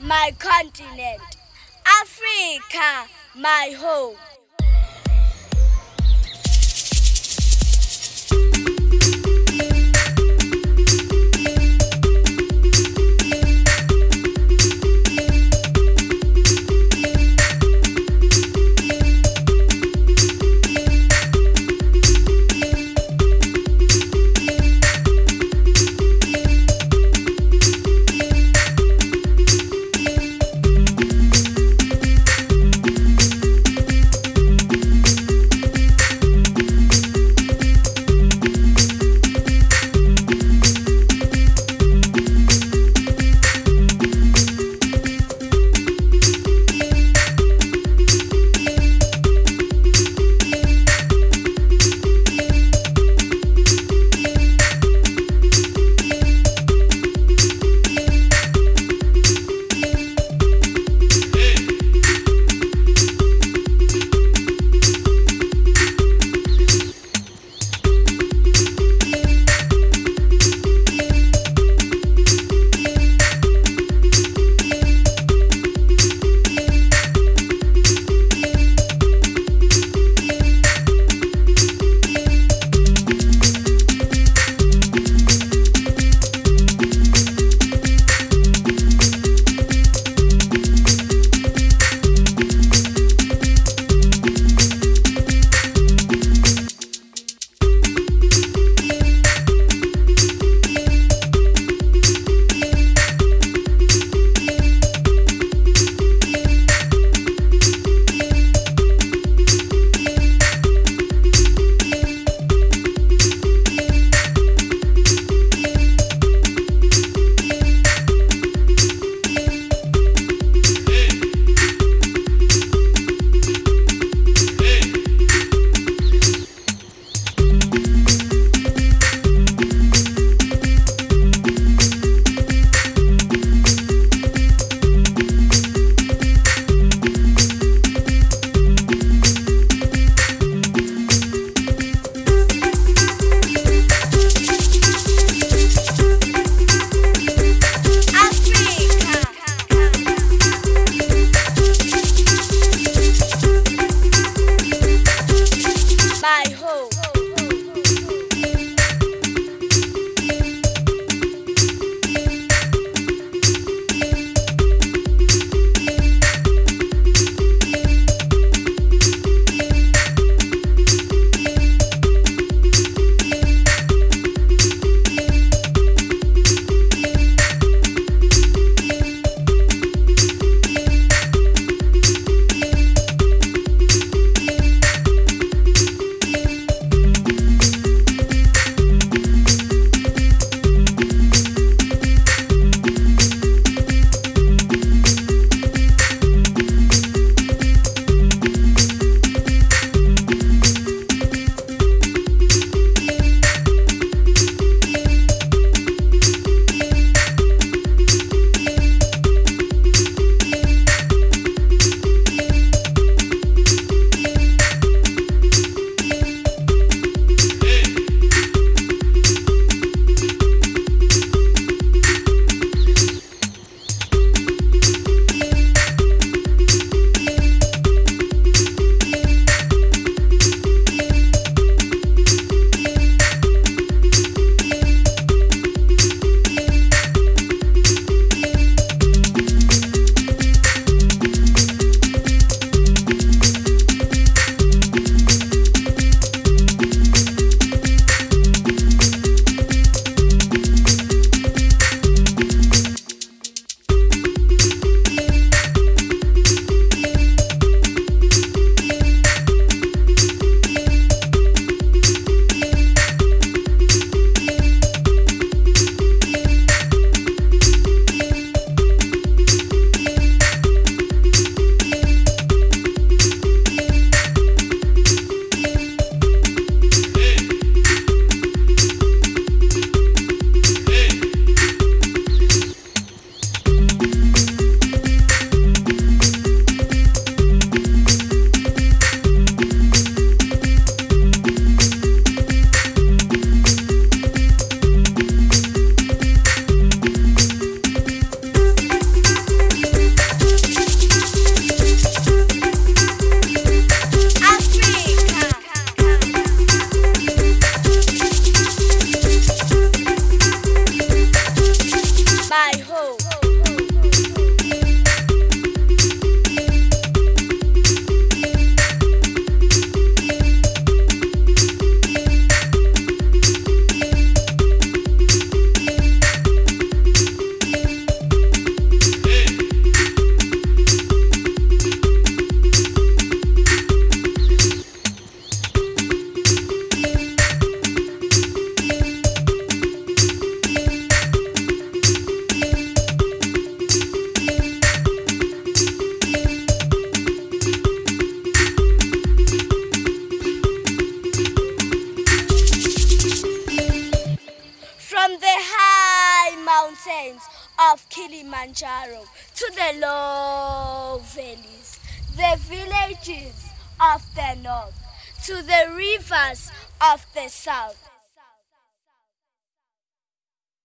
my continent. Africa, my home. To the low valleys, the villages of the north to the rivers of the south